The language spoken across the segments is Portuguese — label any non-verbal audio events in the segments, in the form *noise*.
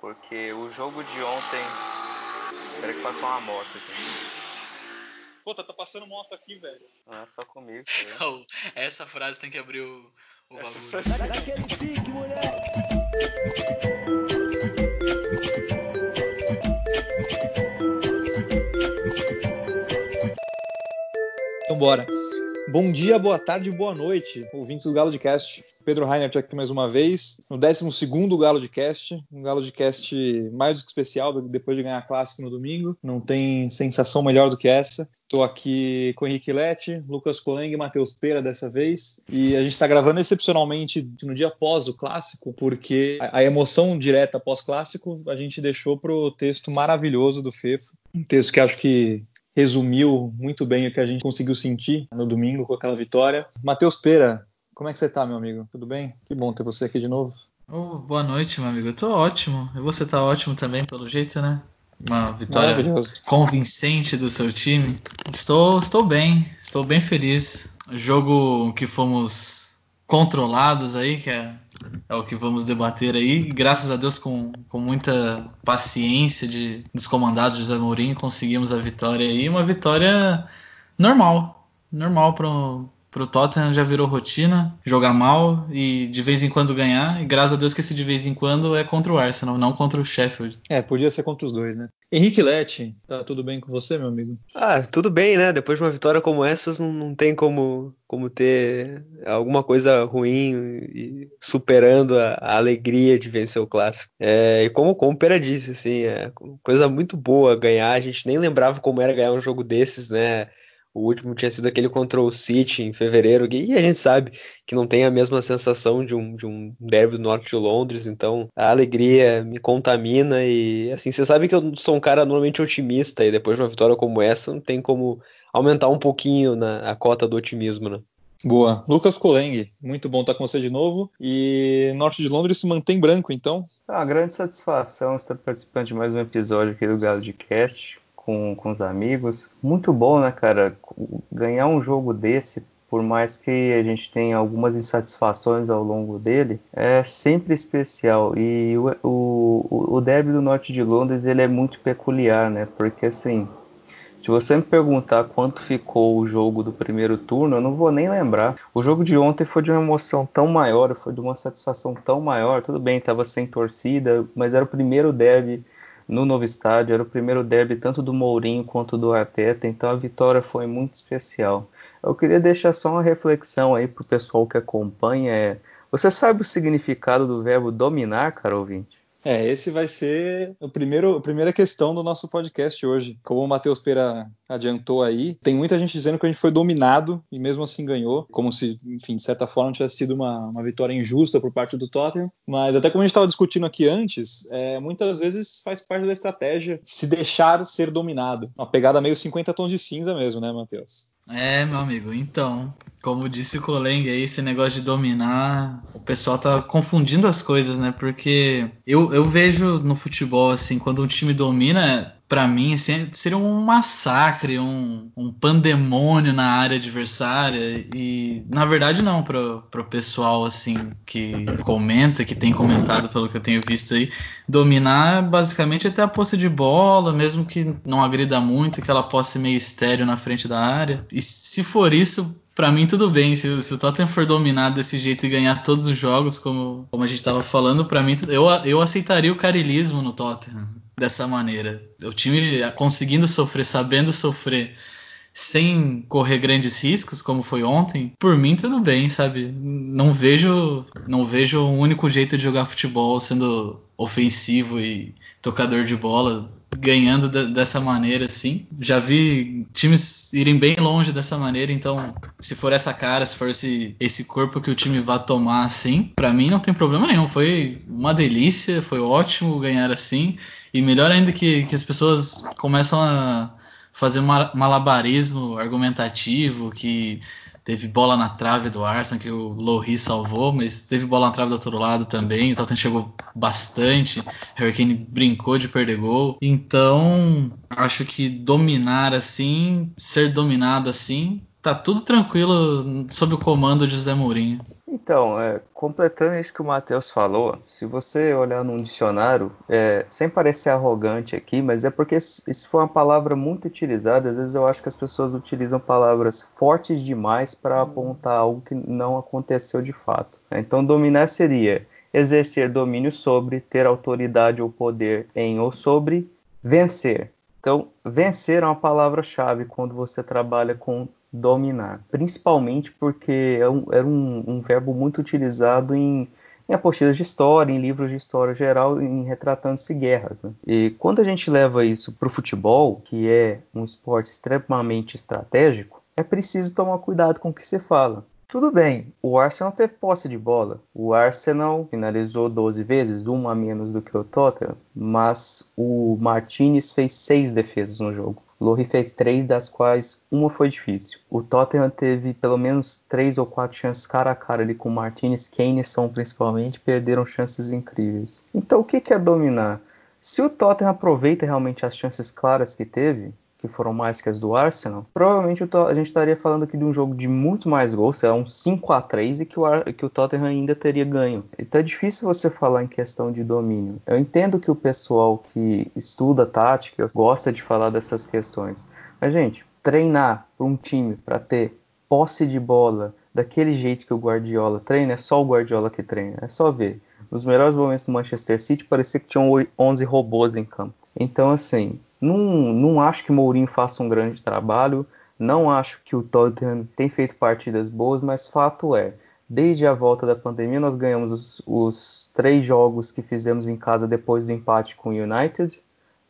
Porque o jogo de ontem. Espera que passou uma moto aqui. Puta, tá passando moto aqui, velho. Não é só comigo. Tá *laughs* Essa frase tem que abrir o, o bagulho. Daquele pique, moleque. Então bora. Bom dia, boa tarde, boa noite, ouvintes do Galo de Cast. Pedro Reinhardt aqui mais uma vez, no 12 Galo de Cast, um Galo de Cast mais do que especial, depois de ganhar clássico no domingo, não tem sensação melhor do que essa. Estou aqui com Henrique Lete, Lucas Coleng e Matheus Pera dessa vez, e a gente está gravando excepcionalmente no dia após o clássico, porque a emoção direta pós-clássico a gente deixou para o texto maravilhoso do Fefo, um texto que acho que resumiu muito bem o que a gente conseguiu sentir no domingo com aquela vitória. Matheus Pera, como é que você tá, meu amigo? Tudo bem? Que bom ter você aqui de novo. Oh, boa noite, meu amigo. Eu tô ótimo. E você tá ótimo também, pelo jeito, né? Uma vitória convincente do seu time. Estou, estou bem, estou bem feliz. Jogo que fomos controlados aí, que é, é, o que vamos debater aí. Graças a Deus, com, com muita paciência de dos comandados José Mourinho, conseguimos a vitória aí. Uma vitória normal, normal para pro Tottenham já virou rotina, jogar mal e de vez em quando ganhar. E graças a Deus que esse de vez em quando é contra o Arsenal, não contra o Sheffield. É, podia ser contra os dois, né? Henrique Lete, tá tudo bem com você, meu amigo? Ah, tudo bem, né? Depois de uma vitória como essas, não, não tem como, como ter alguma coisa ruim e superando a, a alegria de vencer o clássico. É, e como, como o Pera disse, assim, é coisa muito boa ganhar. A gente nem lembrava como era ganhar um jogo desses, né? O último tinha sido aquele contra o City em fevereiro, e a gente sabe que não tem a mesma sensação de um, de um derby do norte de Londres, então a alegria me contamina e assim, você sabe que eu sou um cara normalmente otimista e depois de uma vitória como essa não tem como aumentar um pouquinho na, a cota do otimismo, né? Boa. Lucas Coleng, muito bom estar com você de novo. E Norte de Londres se mantém branco, então? Ah, grande satisfação estar participando de mais um episódio aqui do Galo de Cast com, com os amigos. Muito bom, né, cara? Ganhar um jogo desse, por mais que a gente tenha algumas insatisfações ao longo dele, é sempre especial. E o, o, o derby do norte de Londres ele é muito peculiar, né? Porque assim, se você me perguntar quanto ficou o jogo do primeiro turno, eu não vou nem lembrar. O jogo de ontem foi de uma emoção tão maior, foi de uma satisfação tão maior. Tudo bem, estava sem torcida, mas era o primeiro derby no novo estádio. Era o primeiro derby tanto do Mourinho quanto do Arteta, então a vitória foi muito especial. Eu queria deixar só uma reflexão aí pro pessoal que acompanha. É, você sabe o significado do verbo dominar, cara ouvinte? É, esse vai ser o primeiro, a primeira questão do nosso podcast hoje. Como o Matheus Pera adiantou aí, tem muita gente dizendo que a gente foi dominado e mesmo assim ganhou, como se, enfim, de certa forma tivesse sido uma, uma vitória injusta por parte do Tottenham. Mas até como a gente estava discutindo aqui antes, é, muitas vezes faz parte da estratégia se deixar ser dominado. Uma pegada meio 50 tons de cinza mesmo, né, Matheus? É, meu amigo, então, como disse o Coleng aí, esse negócio de dominar, o pessoal tá confundindo as coisas, né? Porque eu, eu vejo no futebol, assim, quando um time domina, para mim assim, seria um massacre, um, um, pandemônio na área adversária e na verdade não para o pessoal assim que comenta, que tem comentado pelo que eu tenho visto aí, dominar basicamente é ter a posse de bola, mesmo que não agrida muito, que ela posse meio estéreo na frente da área. E se for isso, para mim tudo bem. Se, se, o Tottenham for dominado desse jeito e ganhar todos os jogos, como, como a gente estava falando, para mim eu, eu aceitaria o carilismo no Tottenham dessa maneira. O time conseguindo sofrer, sabendo sofrer, sem correr grandes riscos, como foi ontem, por mim tudo bem, sabe? Não vejo, não vejo um único jeito de jogar futebol sendo ofensivo e tocador de bola, ganhando de, dessa maneira assim. Já vi times irem bem longe dessa maneira, então se for essa cara, se for esse, esse corpo que o time vai tomar assim, para mim não tem problema nenhum. Foi uma delícia, foi ótimo ganhar assim. E melhor ainda que, que as pessoas começam a fazer malabarismo argumentativo, que teve bola na trave do Arsenal, que o Lohri salvou, mas teve bola na trave do outro lado também, o Tottenham chegou bastante, Harry Kane brincou de perder gol, então acho que dominar assim, ser dominado assim, tá tudo tranquilo sob o comando de José Mourinho. Então, é, completando isso que o Matheus falou, se você olhar num dicionário, é, sem parecer arrogante aqui, mas é porque isso foi uma palavra muito utilizada. Às vezes eu acho que as pessoas utilizam palavras fortes demais para apontar algo que não aconteceu de fato. Então, dominar seria exercer domínio sobre, ter autoridade ou poder em ou sobre, vencer. Então, vencer é uma palavra-chave quando você trabalha com dominar, principalmente porque é um, era um, um, verbo muito utilizado em, em apostilas de história, em livros de história geral, em retratando-se guerras. Né? E quando a gente leva isso para o futebol, que é um esporte extremamente estratégico, é preciso tomar cuidado com o que se fala. Tudo bem, o Arsenal teve posse de bola. O Arsenal finalizou 12 vezes, uma a menos do que o Tottenham, mas o Martinez fez seis defesas no jogo. Lohri fez três, das quais uma foi difícil. O Tottenham teve pelo menos três ou quatro chances cara a cara ali com o Martinez, Keyneson principalmente, perderam chances incríveis. Então o que é dominar? Se o Tottenham aproveita realmente as chances claras que teve, que foram mais que as do Arsenal, provavelmente a gente estaria falando aqui de um jogo de muito mais gols, é um 5 a 3 e que o, que o Tottenham ainda teria ganho. Então é difícil você falar em questão de domínio. Eu entendo que o pessoal que estuda tática gosta de falar dessas questões. Mas, gente, treinar um time para ter posse de bola daquele jeito que o Guardiola treina, é só o Guardiola que treina. É só ver. Nos melhores momentos do Manchester City, parecia que tinham 11 robôs em campo. Então, assim, não, não acho que Mourinho faça um grande trabalho, não acho que o Tottenham tem feito partidas boas, mas fato é, desde a volta da pandemia nós ganhamos os, os três jogos que fizemos em casa depois do empate com o United,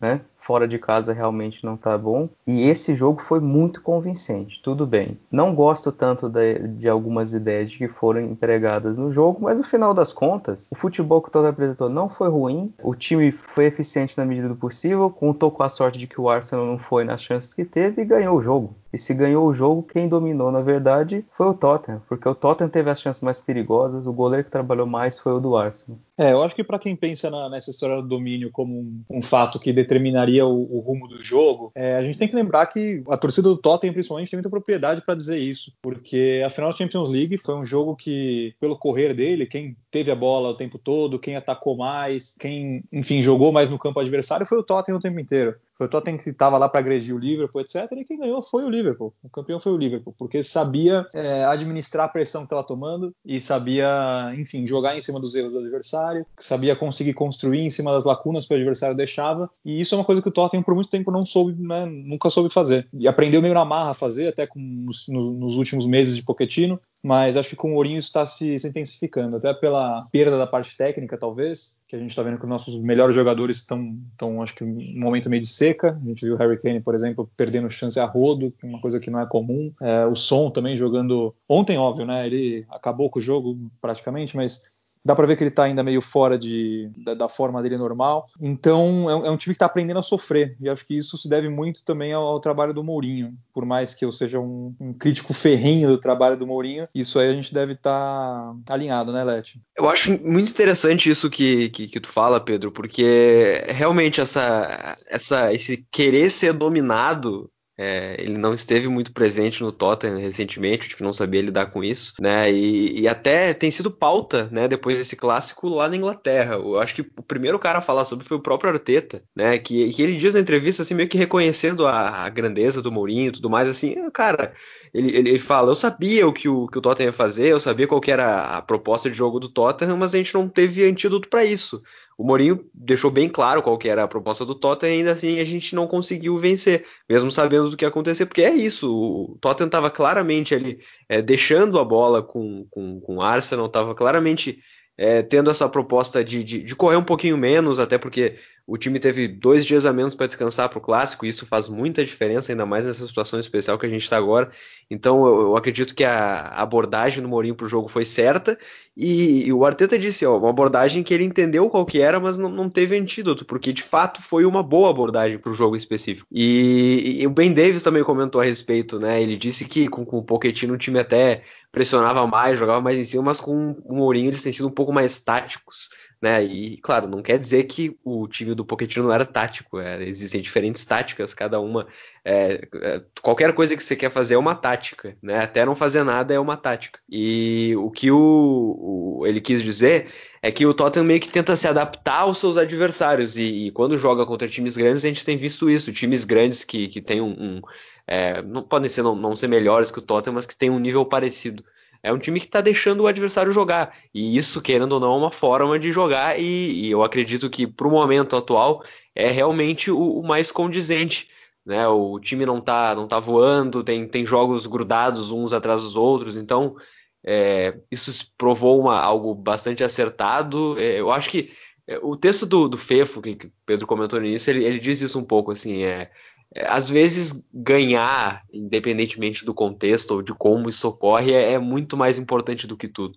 né? Fora de casa realmente não tá bom. E esse jogo foi muito convincente, tudo bem. Não gosto tanto de, de algumas ideias que foram empregadas no jogo, mas no final das contas, o futebol que o Tottenham apresentou não foi ruim. O time foi eficiente na medida do possível, contou com a sorte de que o Arsenal não foi nas chances que teve e ganhou o jogo. E se ganhou o jogo, quem dominou, na verdade, foi o Tottenham, porque o Tottenham teve as chances mais perigosas, o goleiro que trabalhou mais foi o do Arsenal. É, eu acho que para quem pensa na, nessa história do domínio como um, um fato que determinaria o, o rumo do jogo, é, a gente tem que lembrar que a torcida do Tottenham, principalmente, tem muita propriedade para dizer isso, porque a final da Champions League foi um jogo que, pelo correr dele, quem teve a bola o tempo todo, quem atacou mais, quem, enfim, jogou mais no campo adversário foi o Tottenham o tempo inteiro. Foi o Tottenham que estava lá para agredir o Liverpool, etc. E quem ganhou foi o Liverpool. O campeão foi o Liverpool, porque sabia é, administrar a pressão que estava tomando e sabia, enfim, jogar em cima dos erros do adversário, sabia conseguir construir em cima das lacunas que o adversário deixava. E isso é uma coisa que o Tottenham por muito tempo não soube, né, nunca soube fazer. E aprendeu meio na marra a fazer, até com, nos, nos últimos meses de Pochettino mas acho que com o Ourinho isso está se, se, intensificando, até pela perda da parte técnica, talvez, que a gente está vendo que os nossos melhores jogadores estão, acho que, um momento meio de seca. A gente viu o Harry Kane, por exemplo, perdendo chance a rodo, uma coisa que não é comum. É, o Som também jogando. Ontem, óbvio, né? Ele acabou com o jogo praticamente, mas Dá para ver que ele está ainda meio fora de, da, da, forma dele normal. Então, é um, é um time que está aprendendo a sofrer. E acho que isso se deve muito também ao, ao trabalho do Mourinho. Por mais que eu seja um, um, crítico ferrenho do trabalho do Mourinho, isso aí a gente deve estar tá alinhado, né, Leti? Eu acho muito interessante isso que, que, que, tu fala, Pedro, porque realmente essa, essa, esse querer ser dominado é, ele não esteve muito presente no Tottenham recentemente, que não sabia lidar com isso, né? E, e, até tem sido pauta, né? Depois desse clássico lá na Inglaterra. Eu acho que o primeiro cara a falar sobre foi o próprio Arteta, né? Que, que ele diz na entrevista assim meio que reconhecendo a, a grandeza do Mourinho, e tudo mais assim, cara. Ele, ele, fala, eu sabia o que o, que o Tottenham ia fazer, eu sabia qual era a proposta de jogo do Tottenham, mas a gente não teve antídoto para isso. O Mourinho deixou bem claro qual era a proposta do Tottenham ainda assim a gente não conseguiu vencer, mesmo sabendo do que ia acontecer, porque é isso, o Tottenham estava claramente ali é, deixando a bola com, com, com o Arsenal, estava claramente é, tendo essa proposta de, de, de, correr um pouquinho menos, até porque o time teve dois dias a menos para descansar para o clássico, e isso faz muita diferença, ainda mais nessa situação especial que a gente está agora. Então eu, eu, acredito que a abordagem do Mourinho para o jogo foi certa, e, e, o Arteta disse, ó, uma abordagem que ele entendeu qual que era, mas não, não teve antídoto, porque de fato foi uma boa abordagem para o jogo específico. E, e, o Ben Davis também comentou a respeito, né? Ele disse que com, com o Pochettino o time até pressionava mais, jogava mais em cima, mas com o Mourinho eles têm sido um pouco mais táticos né? E, claro, não quer dizer que o time do Pochettino não era tático. É, existem diferentes táticas, cada uma. É, é, qualquer coisa que você quer fazer é uma tática, né? Até não fazer nada é uma tática. E o que o, o ele quis dizer é que o Tottenham meio que tenta se adaptar aos seus adversários. E, e, quando joga contra times grandes, a gente tem visto isso. Times grandes que, que têm um. um é, não podem ser, não, não ser melhores que o Tottenham, mas que têm um nível parecido. É um time que está deixando o adversário jogar. E isso, querendo ou não, é uma forma de jogar. E, e eu acredito que, para o momento atual, é realmente o, o mais condizente. Né? O time não está não tá voando, tem, tem jogos grudados uns atrás dos outros. Então, é, isso provou uma, algo bastante acertado. É, eu acho que é, o texto do, do Fefo, que, que Pedro comentou no início, ele, ele, diz isso um pouco, assim, é, às vezes ganhar, independentemente do contexto ou de como isso ocorre, é, é muito mais importante do que tudo.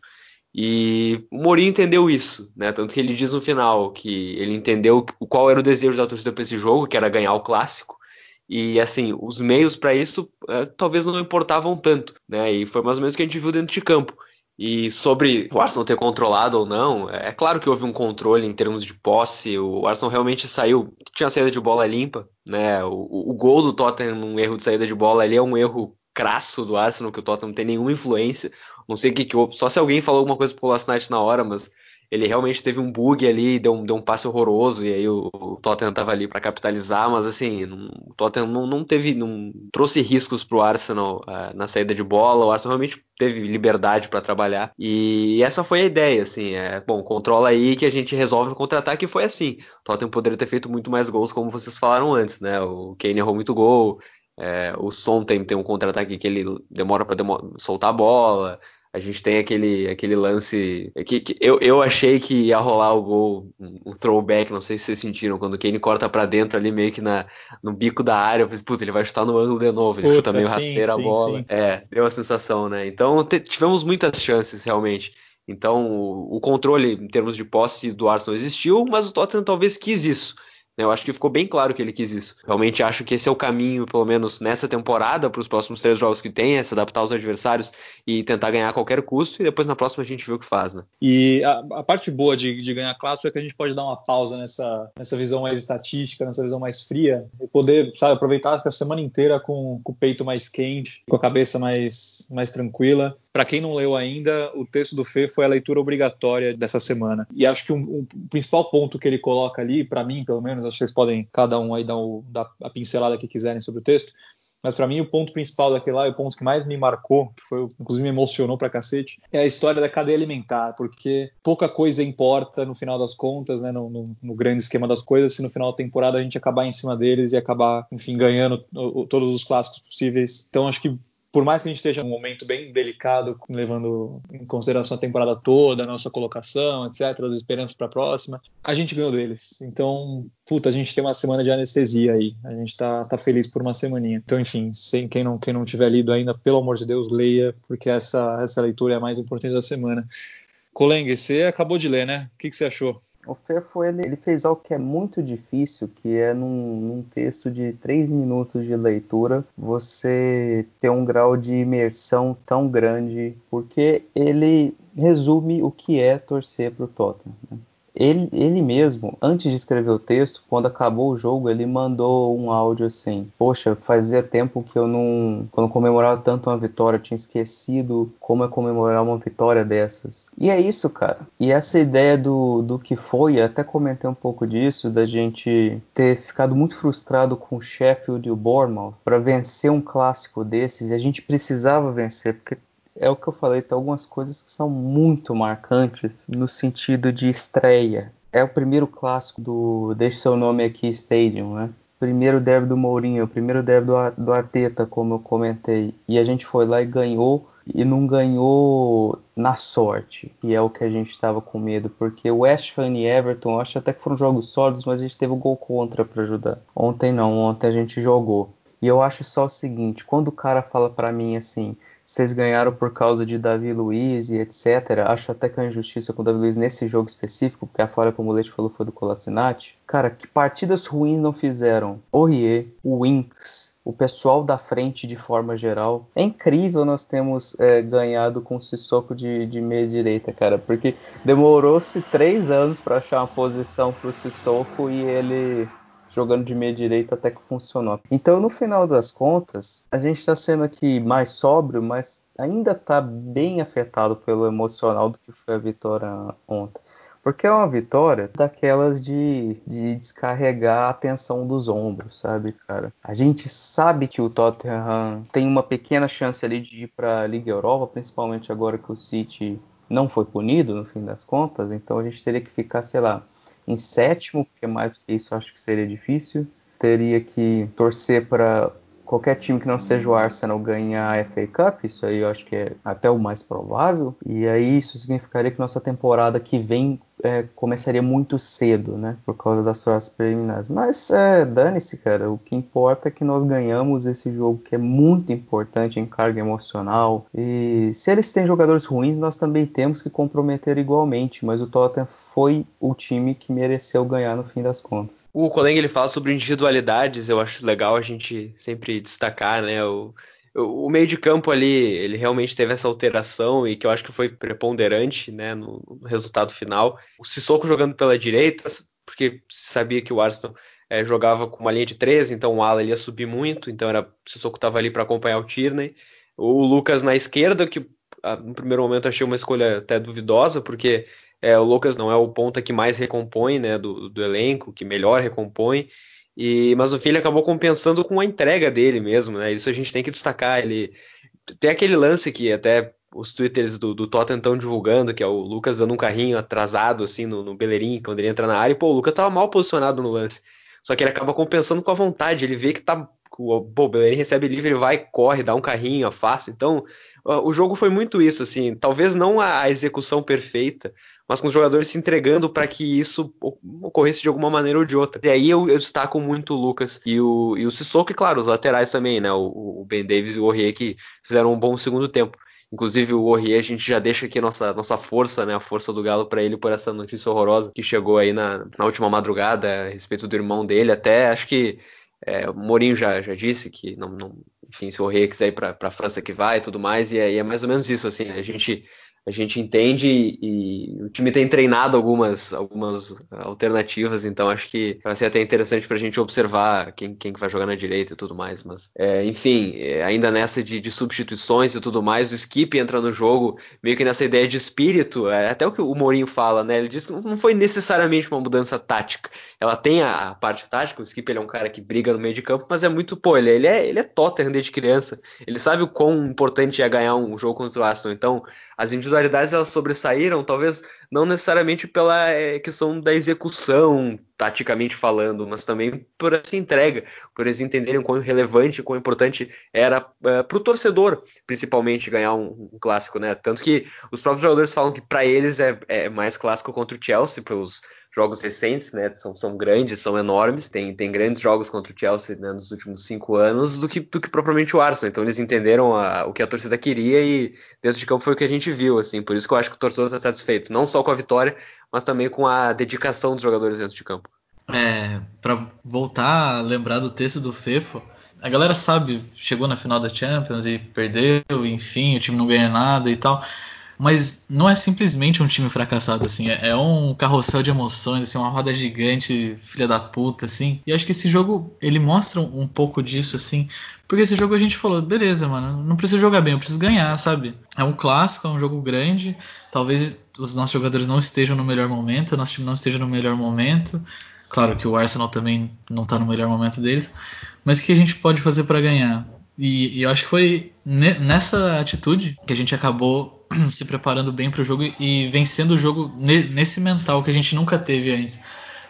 E o Mourinho entendeu isso, né? Tanto que ele diz no final que ele entendeu qual era o desejo da torcida para esse jogo, que era ganhar o clássico, e assim, os meios para isso é, talvez não importavam tanto, né? E foi mais ou menos o que a gente viu dentro de campo. E sobre o Arsenal ter controlado ou não, é claro que houve um controle em termos de posse. O Arsenal realmente saiu, tinha saída de bola limpa, né? O, o gol do Tottenham num erro de saída de bola ali é um erro crasso do Arsenal, que o Tottenham não tem nenhuma influência. Não sei o que, que houve, só se alguém falou alguma coisa pro Kolasinac na hora, mas ele realmente teve um bug ali, deu um, deu um passe horroroso, e aí o, o Tottenham tava ali para capitalizar, mas assim, não, o Tottenham não, não, teve, não trouxe riscos pro Arsenal uh, na saída de bola, o Arsenal realmente teve liberdade para trabalhar, e essa foi a ideia, assim, é, bom, controla aí que a gente resolve o contra-ataque, e foi assim, o Tottenham poderia ter feito muito mais gols, como vocês falaram antes, né, o Kane errou muito gol, é, o Son tem, tem um contra-ataque que ele demora para soltar a bola, a gente tem aquele, aquele lance que, que, eu, eu achei que ia rolar o gol, um throwback, não sei se vocês sentiram, quando o Kane corta para dentro ali meio que na, no bico da área, eu pensei, puta, ele vai chutar no ângulo de novo, ele Puta, chuta meio sim, rasteira sim, a bola. Sim. É, deu a sensação, né? Então tivemos muitas chances realmente. Então o, o controle em termos de posse do Arsenal existiu, mas o Tottenham talvez quis isso. Eu acho que ficou bem claro que ele quis isso. Realmente acho que esse é o caminho, pelo menos nessa temporada, para os próximos três jogos que tem, é se adaptar aos adversários e tentar ganhar a qualquer custo, e depois na próxima a gente vê o que faz, né? E a, a parte boa de, de, ganhar clássico é que a gente pode dar uma pausa nessa, nessa visão mais estatística, nessa visão mais fria, e poder, sabe, aproveitar a semana inteira com, com o peito mais quente, com a cabeça mais, mais tranquila. Para quem não leu ainda, o texto do Fê foi a leitura obrigatória dessa semana. E acho que o um, um, principal ponto que ele coloca ali, para mim pelo menos, acho que vocês podem cada um aí dar, o, dar a pincelada que quiserem sobre o texto, mas para mim o ponto principal daquele lá, o ponto que mais me marcou, que foi, inclusive me emocionou pra cacete, é a história da cadeia alimentar, porque pouca coisa importa no final das contas, né, no, no, no grande esquema das coisas, se no final da temporada a gente acabar em cima deles e acabar, enfim, ganhando todos os clássicos possíveis. Então acho que por mais que a gente esteja num momento bem delicado, levando em consideração a temporada toda, a nossa colocação, etc., as esperanças para a próxima, a gente ganhou deles. Então, puta, a gente tem uma semana de anestesia aí. A gente tá, tá feliz por uma semaninha. Então, enfim, sem, quem, não, quem não tiver lido ainda, pelo amor de Deus, leia, porque essa, essa leitura é a mais importante da semana. Colengue, você acabou de ler, né? O que, que você achou? O Fefo ele, ele fez algo que é muito difícil, que é num, num, texto de três minutos de leitura você ter um grau de imersão tão grande, porque ele resume o que é torcer para o Tottenham. Né? Ele, ele mesmo, antes de escrever o texto, quando acabou o jogo, ele mandou um áudio assim: Poxa, fazia tempo que eu não, quando comemorava tanto uma vitória, eu tinha esquecido como é comemorar uma vitória dessas. E é isso, cara. E essa ideia do, do que foi, até comentei um pouco disso, da gente ter ficado muito frustrado com o Sheffield e o Bournemouth para vencer um clássico desses, e a gente precisava vencer, porque é o que eu falei, tem algumas coisas que são muito marcantes no sentido de estreia. É o primeiro clássico do Deixe Seu Nome Aqui Stadium, né? Primeiro derby do Mourinho, primeiro derby do, do Arteta, como eu comentei. E a gente foi lá e ganhou, e não ganhou na sorte, que é o que a gente estava com medo, porque o West Ham e Everton, acho até que foram jogos sólidos, mas a gente teve o um gol contra para ajudar. Ontem não, ontem a gente jogou. E eu acho só o seguinte, quando o cara fala para mim assim, vocês ganharam por causa de Davi Luiz e etc. Acho até que é injustiça com o Davi Luiz nesse jogo específico, porque a falha, como o Leite falou, foi do Colasinati. Cara, que partidas ruins não fizeram? Aurier, o Winks, o pessoal da frente de forma geral. É incrível nós temos é, ganhado com o Sissoko de, de meia direita, cara, porque demorou-se três anos para achar uma posição para o Sissoko e ele jogando de meia direita até que funcionou. Então, no final das contas, a gente está sendo aqui mais sóbrio, mas ainda está bem afetado pelo emocional do que foi a vitória ontem. Porque é uma vitória daquelas de, de descarregar a tensão dos ombros, sabe, cara? A gente sabe que o Tottenham tem uma pequena chance ali de ir para a Liga Europa, principalmente agora que o City não foi punido no fim das contas, então a gente teria que ficar, sei lá, em sétimo, porque mais do que isso acho que seria difícil. Teria que torcer para qualquer time que não seja o Arsenal ganhar a FA Cup, isso aí eu acho que é até o mais provável. E aí isso significaria que nossa temporada que vem é, começaria muito cedo, né? Por causa das fases preliminares. Mas é, dane-se, cara. O que importa é que nós ganhamos esse jogo que é muito importante em carga emocional. E se eles têm jogadores ruins, nós também temos que comprometer igualmente. Mas o Tottenham foi o time que mereceu ganhar no fim das contas. O colega ele fala sobre individualidades, eu acho legal a gente sempre destacar, né? O, o meio de campo ali, ele realmente teve essa alteração e que eu acho que foi preponderante, né, no, no resultado final. O Sissoko jogando pela direita, porque sabia que o Arsenal é, jogava com uma linha de três, então o Ala ia subir muito, então era o Sissoko estava ali para acompanhar o Tierney. O Lucas na esquerda, que a, no primeiro momento achei uma escolha até duvidosa, porque é, o Lucas não é o ponta que mais recompõe né, do, do elenco, que melhor recompõe. E, mas fim ele acabou compensando com a entrega dele mesmo, né? Isso a gente tem que destacar. Ele tem aquele lance que até os twitters do, do Tottenham estão divulgando, que é o Lucas dando um carrinho atrasado assim no, no Bellerin, quando ele entra na área, e pô, o Lucas estava mal posicionado no lance. Só que ele acaba compensando com a vontade, ele vê que tá. O Bellerin recebe livre, ele vai, corre, dá um carrinho, afasta. Então, o jogo foi muito isso, assim. Talvez não a execução perfeita, mas com os jogadores se entregando para que isso ocorresse de alguma maneira ou de outra. E aí eu, eu destaco muito o Lucas e o, e o Sissoko, e claro, os laterais também, né? O, o Ben Davis e o Aurier que fizeram um bom segundo tempo. Inclusive o Aurier, a gente já deixa aqui nossa, nossa força, né? A força do Galo para ele por essa notícia horrorosa que chegou aí na, na última madrugada a respeito do irmão dele. Até acho que é, o Mourinho já, já disse que não, não enfim, se o Aurier quiser ir para a França que vai e tudo mais, é, e é mais ou menos isso, assim, a gente a gente entende e, o time tem treinado algumas, algumas alternativas, então acho que vai ser até interessante para a gente observar quem, quem vai jogar na direita e tudo mais. Mas, é, enfim, é, ainda nessa de, de, substituições e tudo mais, o Skip entra no jogo meio que nessa ideia de espírito, é, até o que o Mourinho fala, né? Ele diz que não foi necessariamente uma mudança tática. Ela tem a, a parte tática, o Skip ele é um cara que briga no meio de campo, mas é muito, pô, ele, ele é, ele é Tottenham desde criança. Ele sabe o quão importante é ganhar um jogo contra o Arsenal. Então, as elas sobressaíram, talvez não necessariamente pela é, questão da execução, taticamente falando, mas também por essa entrega, por eles entenderem quão relevante, quão importante era é, para o torcedor, principalmente, ganhar um, um, clássico, né? Tanto que os próprios jogadores falam que para eles é, é mais clássico contra o Chelsea, pelos jogos recentes, né? São, são grandes, são enormes. Tem, tem grandes jogos contra o Chelsea né, nos últimos cinco anos do que, do que propriamente o Arsenal. Então eles entenderam a, o que a torcida queria e dentro de campo foi o que a gente viu, assim. Por isso que eu acho que o torcedor está satisfeito, não só com a vitória, mas também com a dedicação dos jogadores dentro de campo. É, para voltar a lembrar do texto do Fefo, a galera sabe, chegou na final da Champions e perdeu, enfim, o time não ganha nada e tal mas não é simplesmente um time fracassado, assim, é, é um carrossel de emoções, assim, uma roda gigante, filha da puta, assim. E acho que esse jogo, ele mostra um pouco disso, assim, porque esse jogo a gente falou, beleza, mano, não preciso jogar bem, eu preciso ganhar, sabe? É um clássico, é um jogo grande, talvez os nossos jogadores não estejam no melhor momento, o nosso time não esteja no melhor momento. Claro que o Arsenal também não tá no melhor momento deles, mas o que a gente pode fazer para ganhar? E, e, eu acho que foi nessa atitude que a gente acabou *clears throat* se preparando bem para o jogo e vencendo o jogo nesse mental que a gente nunca teve antes.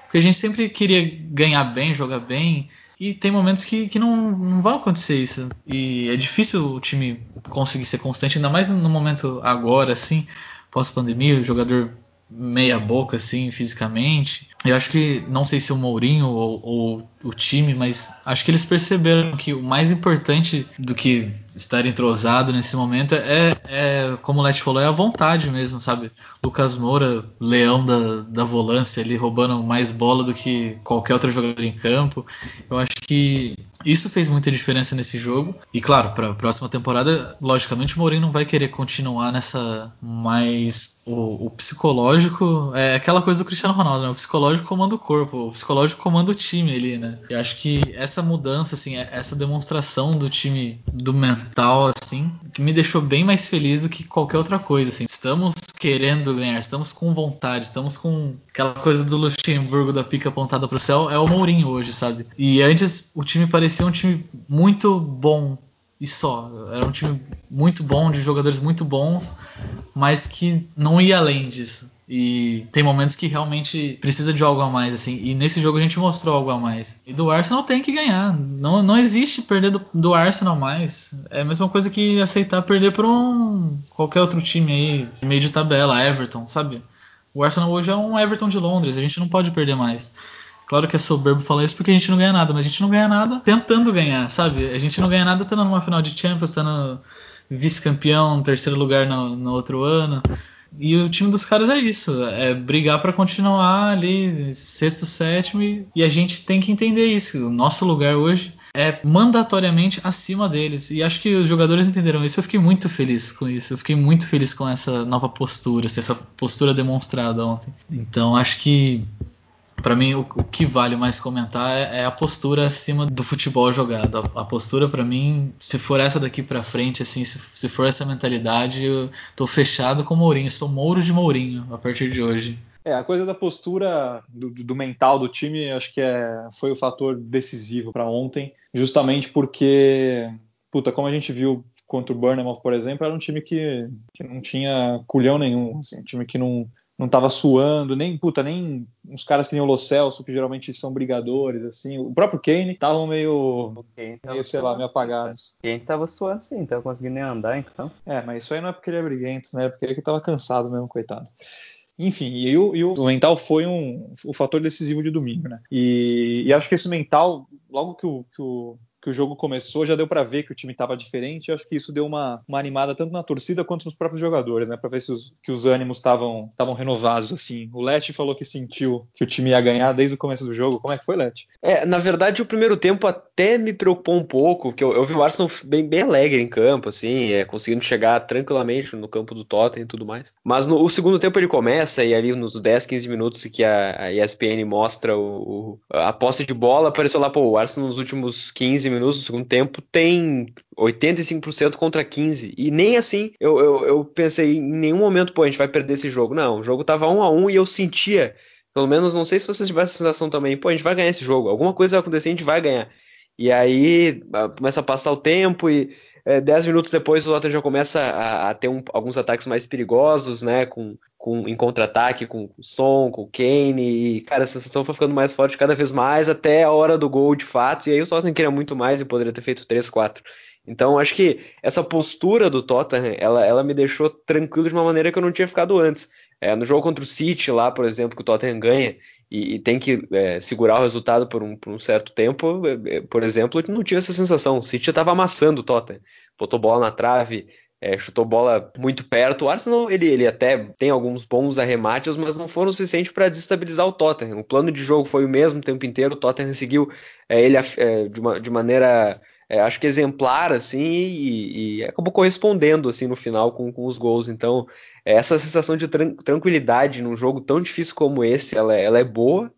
Porque a gente sempre queria ganhar bem, jogar bem, e tem momentos que, que não, não vai acontecer isso. E é difícil o time conseguir ser constante, ainda mais no momento agora, assim, pós-pandemia, o jogador meia boca assim fisicamente. Eu acho que não sei se o Mourinho ou, ou, o time, mas acho que eles perceberam que o mais importante do que estar entrosado nesse momento é, é como o Let falou, é a vontade mesmo, sabe? Lucas Moura, leão da, da volância, ali roubando mais bola do que qualquer outro jogador em campo. Eu acho que isso fez muita diferença nesse jogo. E claro, para a próxima temporada, logicamente o Mourinho não vai querer continuar nessa mais o, o, psicológico é aquela coisa do Cristiano Ronaldo, né? O psicológico comanda o corpo, o psicológico comanda o time ali, né? E acho que essa mudança, assim, é, essa demonstração do time do mental, assim, me deixou bem mais feliz do que qualquer outra coisa, assim. Estamos querendo ganhar, estamos com vontade, estamos com aquela coisa do Luxemburgo da pica apontada pro céu, é o Mourinho hoje, sabe? E antes o time parecia um time muito bom e só. Era um time muito bom, de jogadores muito bons, mas que não ia além disso. E tem momentos que realmente precisa de algo a mais, assim. E nesse jogo a gente mostrou algo a mais. E do Arsenal tem que ganhar. Não, não existe perder do, do Arsenal mais. É a mesma coisa que aceitar perder por um qualquer outro time aí, meio de tabela, Everton, sabe? O Arsenal hoje é um Everton de Londres, a gente não pode perder mais. Claro que é soberbo falar isso porque a gente não ganha nada, mas a gente não ganha nada tentando ganhar, sabe? A gente não ganha nada estando numa final de Champions, estando vice-campeão, terceiro lugar no, no outro ano. E o time dos caras é isso, é brigar para continuar ali, sexto, sétimo, e a gente tem que entender isso. O nosso lugar hoje é mandatoriamente acima deles. E acho que os jogadores entenderam isso. Eu fiquei muito feliz com isso. Eu fiquei muito feliz com essa nova postura, essa postura demonstrada ontem. Então acho que para mim, o, o, que vale mais comentar é, é, a postura acima do futebol jogado. A, a postura, para mim, se for essa daqui para frente, assim, se, se, for essa mentalidade, eu tô fechado com o Mourinho. Sou Mouro de Mourinho a partir de hoje. É, a coisa da postura do, do mental do time, acho que é, foi o fator decisivo para ontem, justamente porque, puta, como a gente viu contra o Burnham, por exemplo, era um time que, que não tinha culhão nenhum, assim, um time que não, não tava suando, nem, puta, nem uns caras que nem o Lo Celso, que geralmente são brigadores, assim. O próprio Kane estavam meio, meio, sei lá, meio apagados. Kane tava suando sim, tava conseguindo nem andar, então. É, mas isso aí não é porque ele é briguento, né? É porque ele que tava cansado mesmo, coitado. Enfim, e o, e o mental foi um, o fator decisivo de domingo, né? E, e acho que esse mental, logo que o, que o que o jogo começou, já deu para ver que o time estava diferente. Eu acho que isso deu uma, uma animada tanto na torcida quanto nos próprios jogadores, né? Para ver se os, que os ânimos estavam renovados assim. O Lete falou que sentiu que o time ia ganhar desde o começo do jogo. Como é que foi, Lete? É, na verdade, o primeiro tempo até me preocupou um pouco, porque eu, eu vi o Arsenal bem, bem alegre em campo, assim, é, conseguindo chegar tranquilamente no campo do Tottenham e tudo mais. Mas no o segundo tempo ele começa e ali nos 10, 15 minutos que a, a ESPN mostra o, o, a posse de bola, apareceu lá, pô, o Arsenal nos últimos 15 minutos do segundo tempo tem 85% contra 15%. E nem assim eu, eu, eu, pensei em nenhum momento, pô, a gente vai perder esse jogo. Não, o jogo tava 1 a 1 e eu sentia, pelo menos, não sei se vocês tiveram essa sensação também, pô, a gente vai ganhar esse jogo. Alguma coisa vai acontecer, a gente vai ganhar. E aí começa a passar o tempo e é, dez minutos depois o Tottenham já começa a, a ter um, alguns ataques mais perigosos, né? Com, com, em contra-ataque com o Son, com o Kane. E, cara, a sensação foi ficando mais forte cada vez mais até a hora do gol de fato. E aí o Tottenham queria muito mais e poderia ter feito 3, 4. Então acho que essa postura do Tottenham, ela, ela me deixou tranquilo de uma maneira que eu não tinha ficado antes. É, no jogo contra o City lá, por exemplo, que o Tottenham ganha e, e tem que é, segurar o resultado por um, por um certo tempo, é, é por exemplo, não tive essa sensação. O City estava amassando o Tottenham, botou bola na trave, é, chutou bola muito perto. O Arsenal ele, ele até tem alguns bons arremates, mas não foram o suficiente para desestabilizar o Tottenham. O plano de jogo foi o mesmo o tempo inteiro. O Tottenham seguiu é, ele é, de, uma, de maneira é, acho que exemplar, assim, e, e, acabou correspondendo, assim, no final com, com os gols. Então, essa sensação de tran tranquilidade num jogo tão difícil como esse, ela, ela é boa,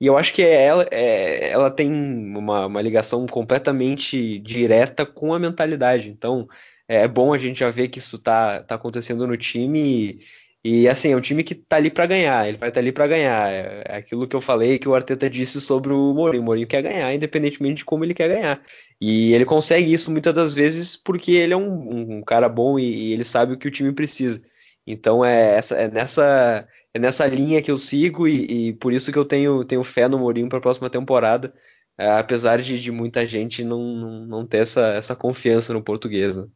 e eu acho que ela, é, ela tem uma, uma, ligação completamente direta com a mentalidade. Então, é bom a gente já ver que isso tá, tá acontecendo no time, e, e assim, é um time que tá ali para ganhar, ele vai estar tá ali para ganhar. É, é aquilo que eu falei que o Arteta disse sobre o Mourinho. O Mourinho quer ganhar, independentemente de como ele quer ganhar. E ele consegue isso muitas das vezes porque ele é um, um cara bom e, e, ele sabe o que o time precisa. Então é, essa, é, nessa, é nessa linha que eu sigo e, e por isso que eu tenho, tenho fé no Mourinho para a próxima temporada, é, apesar de, de, muita gente não, não, não, ter essa, essa confiança no português. Né?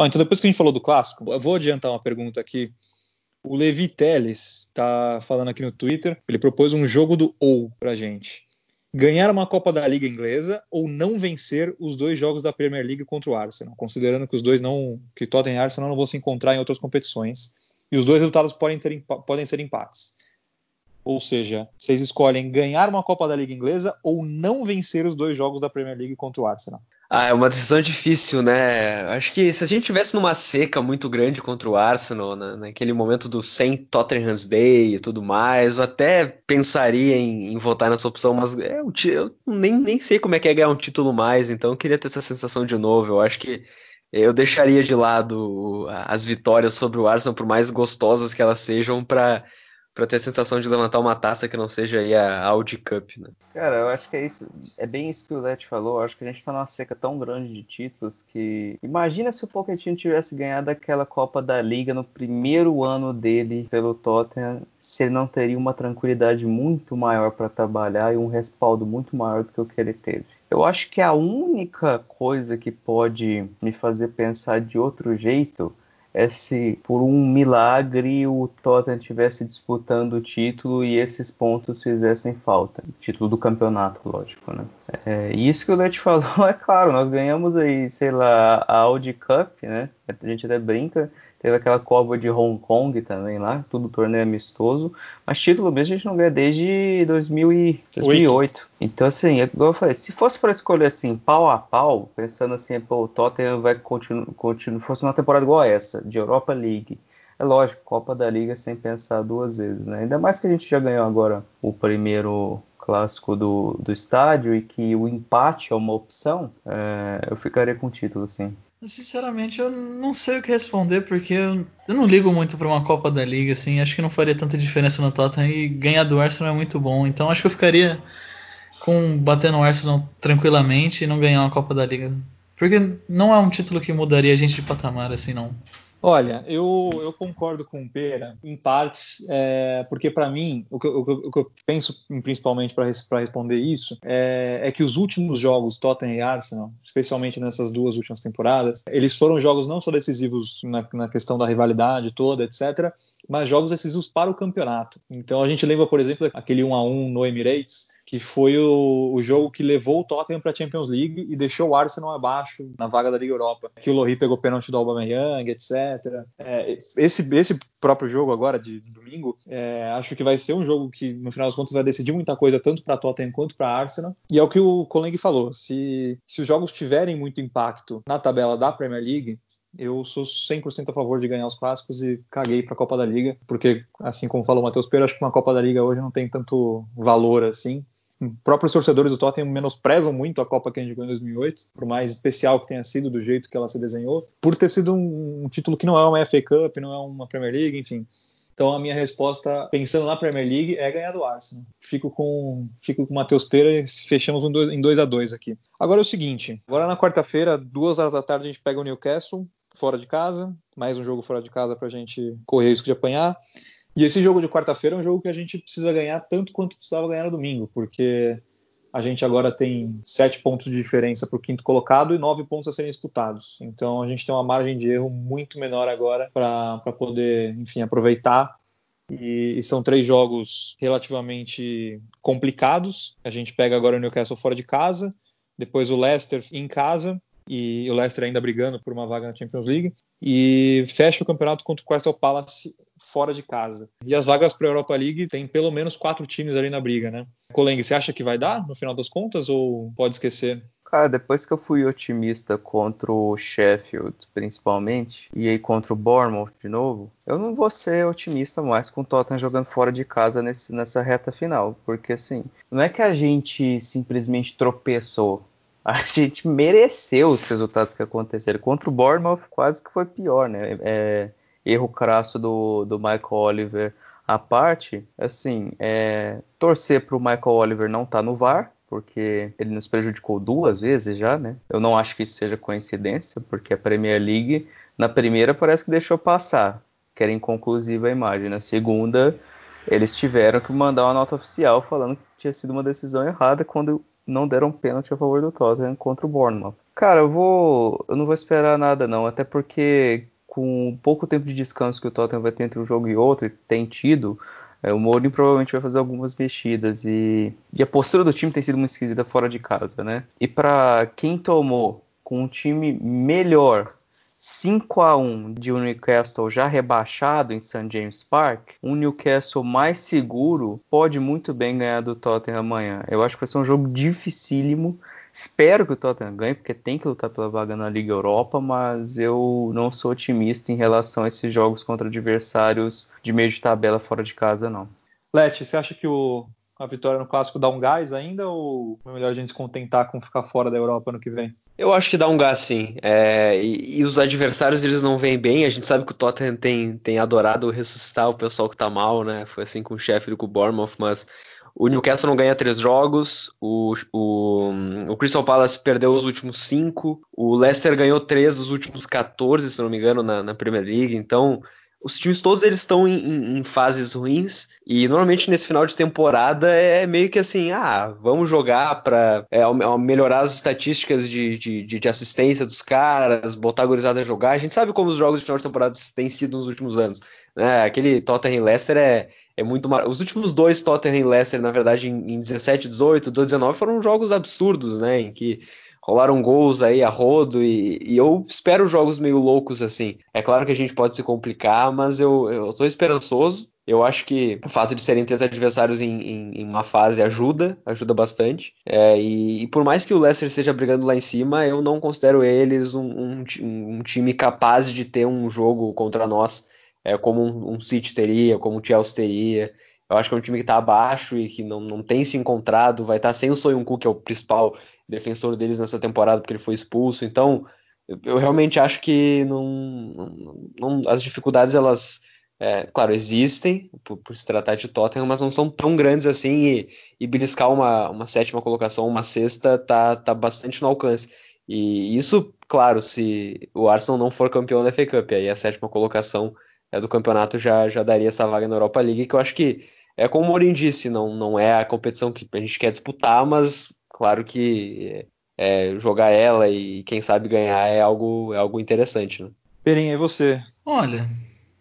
então depois que a gente falou do clássico, eu vou adiantar uma pergunta aqui. O Levi Teles está falando aqui no Twitter, ele propôs um jogo do ou para gente ganhar uma Copa da Liga Inglesa ou não vencer os dois jogos da Premier League contra o Arsenal, considerando que os dois não, que Tottenham e Arsenal não vão se encontrar em outras competições e os dois resultados podem ser, podem ser empates. Ou seja, vocês escolhem ganhar uma Copa da Liga Inglesa ou não vencer os dois jogos da Premier League contra o Arsenal. Ah, é uma decisão difícil, né? Acho que se a gente tivesse numa seca muito grande contra o Arsenal, né, naquele momento do sem Tottenham's Day e tudo mais, eu até pensaria em, em votar nessa opção, mas é, eu nem, nem sei como é que é ganhar um título mais, então eu queria ter essa sensação de novo. Eu acho que eu deixaria de lado as vitórias sobre o Arsenal, por mais gostosas que elas sejam, para para ter a sensação de levantar uma taça que não seja aí a Audi Cup, né? Cara, eu acho que é isso. É bem isso que o Lete falou. Eu acho que a gente tá numa seca tão grande de títulos que. Imagina se o Pochettino tivesse ganhado aquela Copa da Liga no primeiro ano dele pelo Tottenham. Se ele não teria uma tranquilidade muito maior para trabalhar e um respaldo muito maior do que o que ele teve. Eu acho que a única coisa que pode me fazer pensar de outro jeito é se por um milagre o Tottenham estivesse disputando o título e esses pontos fizessem falta. O título do campeonato, lógico, né? É, isso que o Lete *laughs* falou, é claro, nós ganhamos aí, sei lá, a Audi Cup, né? A gente até brinca, Teve aquela Copa de Hong Kong também lá, tudo torneio amistoso. Mas título mesmo a gente não ganha desde 2000 e 2008. Então, assim, é igual eu falei, se fosse para escolher assim, pau a pau, pensando assim, pô, o Tottenham vai continuar, continu, fosse uma temporada igual essa, de Europa League. É lógico, Copa da Liga sem pensar duas vezes, né? Ainda mais que a gente já ganhou agora o primeiro clássico do, do estádio e que o empate é uma opção, é, eu ficaria com o título, sim. Sinceramente, eu não sei o que responder, porque eu, eu não ligo muito para uma Copa da Liga, assim. Acho que não faria tanta diferença no Tottenham e ganhar do Arsenal é muito bom. Então acho que eu ficaria com bater no Arsenal tranquilamente e não ganhar uma Copa da Liga. Porque não é um título que mudaria a gente de patamar, assim, não. Olha, eu, eu concordo com o Pera, em partes, é, porque para mim, o que, o, o que, eu penso principalmente para responder isso é, é, que os últimos jogos, Tottenham e Arsenal, especialmente nessas duas últimas temporadas, eles foram jogos não só decisivos na, na questão da rivalidade toda, etc., mas jogos decisivos para o campeonato. Então a gente lembra, por exemplo, aquele 1 a 1 no Emirates, que foi o, o jogo que levou o Tottenham para a Champions League e deixou o Arsenal abaixo na vaga da Liga Europa. Que o Lohri pegou pênalti do Aubameyang, etc. É, esse, esse próprio jogo agora de, de domingo, é, acho que vai ser um jogo que no final das contas vai decidir muita coisa tanto para Tottenham quanto para Arsenal. E é o que o Coleng falou, se, se os jogos tiverem muito impacto na tabela da Premier League, eu sou 100% a favor de ganhar os clássicos e caguei para a Copa da Liga, porque, assim como falou o Matheus Pereira, acho que uma Copa da Liga hoje não tem tanto valor assim. Próprios torcedores do Tottenham menosprezam muito a Copa que a gente ganhou em 2008, por mais especial que tenha sido, do jeito que ela se desenhou, por ter sido um, um título que não é uma FA Cup, não é uma Premier League, enfim. Então a minha resposta, pensando na Premier League, é ganhar do Arsenal. Fico com, fico com o Matheus Pereira e fechamos um dois, em 2 a 2 aqui. Agora é o seguinte, agora na quarta-feira, duas horas da tarde, a gente pega o Newcastle, fora de casa, mais um jogo fora de casa para a gente correr risco de apanhar. E esse jogo de quarta-feira é um jogo que a gente precisa ganhar tanto quanto precisava ganhar no domingo, porque a gente agora tem sete pontos de diferença para o quinto colocado e nove pontos a serem disputados. Então a gente tem uma margem de erro muito menor agora para poder, enfim, aproveitar. E, e, são três jogos relativamente complicados. A gente pega agora o Newcastle fora de casa, depois o Leicester em casa e o Leicester ainda brigando por uma vaga na Champions League e fecha o campeonato contra o Crystal Palace fora de casa. E as vagas para a Europa League tem pelo menos quatro times ali na briga, né? Coleng, você acha que vai dar no final das contas ou pode esquecer? Cara, depois que eu fui otimista contra o Sheffield, principalmente, e aí contra o Bournemouth de novo, eu não vou ser otimista mais com o Tottenham jogando fora de casa nesse, nessa reta final, porque assim, não é que a gente simplesmente tropeçou, a gente mereceu os resultados que aconteceram. Contra o Bournemouth quase que foi pior, né? É, erro crasso do, do Michael Oliver à parte, assim, é, torcer para o Michael Oliver não estar tá no VAR, porque ele nos prejudicou duas vezes já, né? Eu não acho que isso seja coincidência, porque a Premier League, na primeira, parece que deixou passar, que era inconclusiva a imagem. Na segunda, eles tiveram que mandar uma nota oficial falando que tinha sido uma decisão errada quando não deram pênalti a favor do Tottenham contra o Bournemouth. Cara, eu vou, eu não vou esperar nada não, até porque com pouco tempo de descanso que o Tottenham vai ter entre um jogo e outro, e tem tido, é, o Mourinho provavelmente vai fazer algumas mexidas e, e a postura do time tem sido muito esquisita fora de casa, né? E para quem tomou com um time melhor 5 a 1 de um Newcastle já rebaixado em St James Park, um Newcastle mais seguro pode muito bem ganhar do Tottenham amanhã. Eu acho que vai ser um jogo dificílimo. Espero que o Tottenham ganhe, porque tem que lutar pela vaga na Liga Europa, mas eu não sou otimista em relação a esses jogos contra adversários de meio de tabela fora de casa, não. Leti, você acha que o, a vitória no clássico dá um gás ainda ou é melhor a gente se contentar com ficar fora da Europa no que vem? Eu acho que dá um gás sim. É, e, e, os adversários eles não vêm bem. A gente sabe que o Tottenham tem, tem adorado ressuscitar o pessoal que tá mal, né? Foi assim com o Sheffield com o Bournemouth, mas o Newcastle não ganha três jogos, o, o, o, Crystal Palace perdeu os últimos cinco, o Leicester ganhou três dos últimos 14, se não me engano, na, na Premier League. Então, os times todos eles estão em, em, fases ruins e normalmente nesse final de temporada é meio que assim, ah, vamos jogar para é, melhorar as estatísticas de, de, de, assistência dos caras, botar a gurizada a jogar. A gente sabe como os jogos de final de temporada têm sido nos últimos anos. Né? Aquele Tottenham e Leicester é, é muito mar... Os últimos dois Tottenham e Leicester, na verdade, em, em 17, 18, 19, foram jogos absurdos, né? Em que rolaram gols aí a rodo e, e, eu espero jogos meio loucos assim. É claro que a gente pode se complicar, mas eu, eu tô esperançoso. Eu acho que o fato de serem três adversários em, em, em, uma fase ajuda, ajuda bastante. É, e, e, por mais que o Leicester esteja brigando lá em cima, eu não considero eles um, um, um time capaz de ter um jogo contra nós é, como um, um City teria, como o Chelsea teria. Eu acho que é um time que está abaixo e que não, não tem se encontrado, vai estar tá sem o Soyuncu, que é o principal defensor deles nessa temporada, porque ele foi expulso. Então, eu, realmente acho que não, não, não as dificuldades, elas, é, claro, existem por, por, se tratar de Tottenham, mas não são tão grandes assim e, e beliscar uma, uma sétima colocação, uma sexta, tá, tá bastante no alcance. E isso, claro, se o Arsenal não for campeão da FA Cup, aí a sétima colocação é, do campeonato já, já daria essa vaga na Europa League, que eu acho que é como o Mourinho disse, não, não é a competição que a gente quer disputar, mas claro que é, jogar ela e quem sabe ganhar é algo, é algo interessante. Né? Perinha, e você? Olha,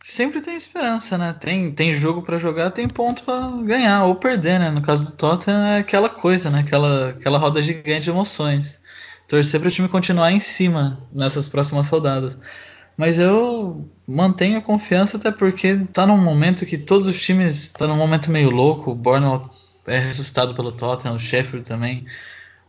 sempre tem esperança, né? Tem, tem jogo para jogar, tem ponto para ganhar ou perder, né? No caso do Tottenham é aquela coisa, né? Aquela, aquela roda gigante de emoções. Torcer para o time continuar em cima nessas próximas rodadas. Mas eu mantenho a confiança até porque tá num momento que todos os times estão tá num momento meio louco. O Bournemouth é ressuscitado pelo Tottenham, o Sheffield também.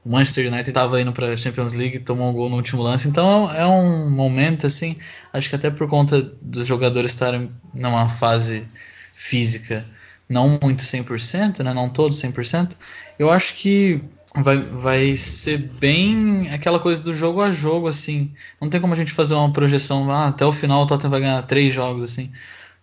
O Manchester United estava indo para a Champions League, tomou um gol no último lance. Então é um momento assim, acho que até por conta dos jogadores estarem numa fase física não muito 100%, né, não todos 100%, eu acho que vai, vai ser bem aquela coisa do jogo a jogo, assim. Não tem como a gente fazer uma projeção, ah, até o final o Tottenham vai ganhar três jogos, assim.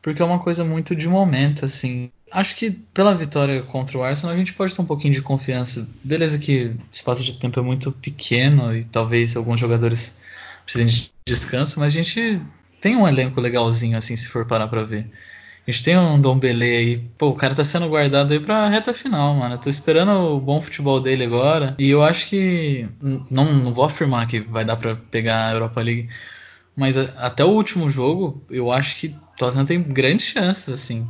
Porque é uma coisa muito de momento, assim. Acho que pela vitória contra o Arsenal a gente pode ter um pouquinho de confiança. Beleza que o espaço de tempo é muito pequeno e talvez alguns jogadores precisem de descanso, mas a gente tem um elenco legalzinho, assim, se for parar pra ver. A gente tem um Dom Belê aí. Pô, o cara tá sendo guardado aí pra reta final, mano. Eu tô esperando o bom futebol dele agora. E eu acho que. Não, não vou afirmar que vai dar pra pegar a Europa League. Mas até o último jogo, eu acho que Tottenham tem grandes chances, assim.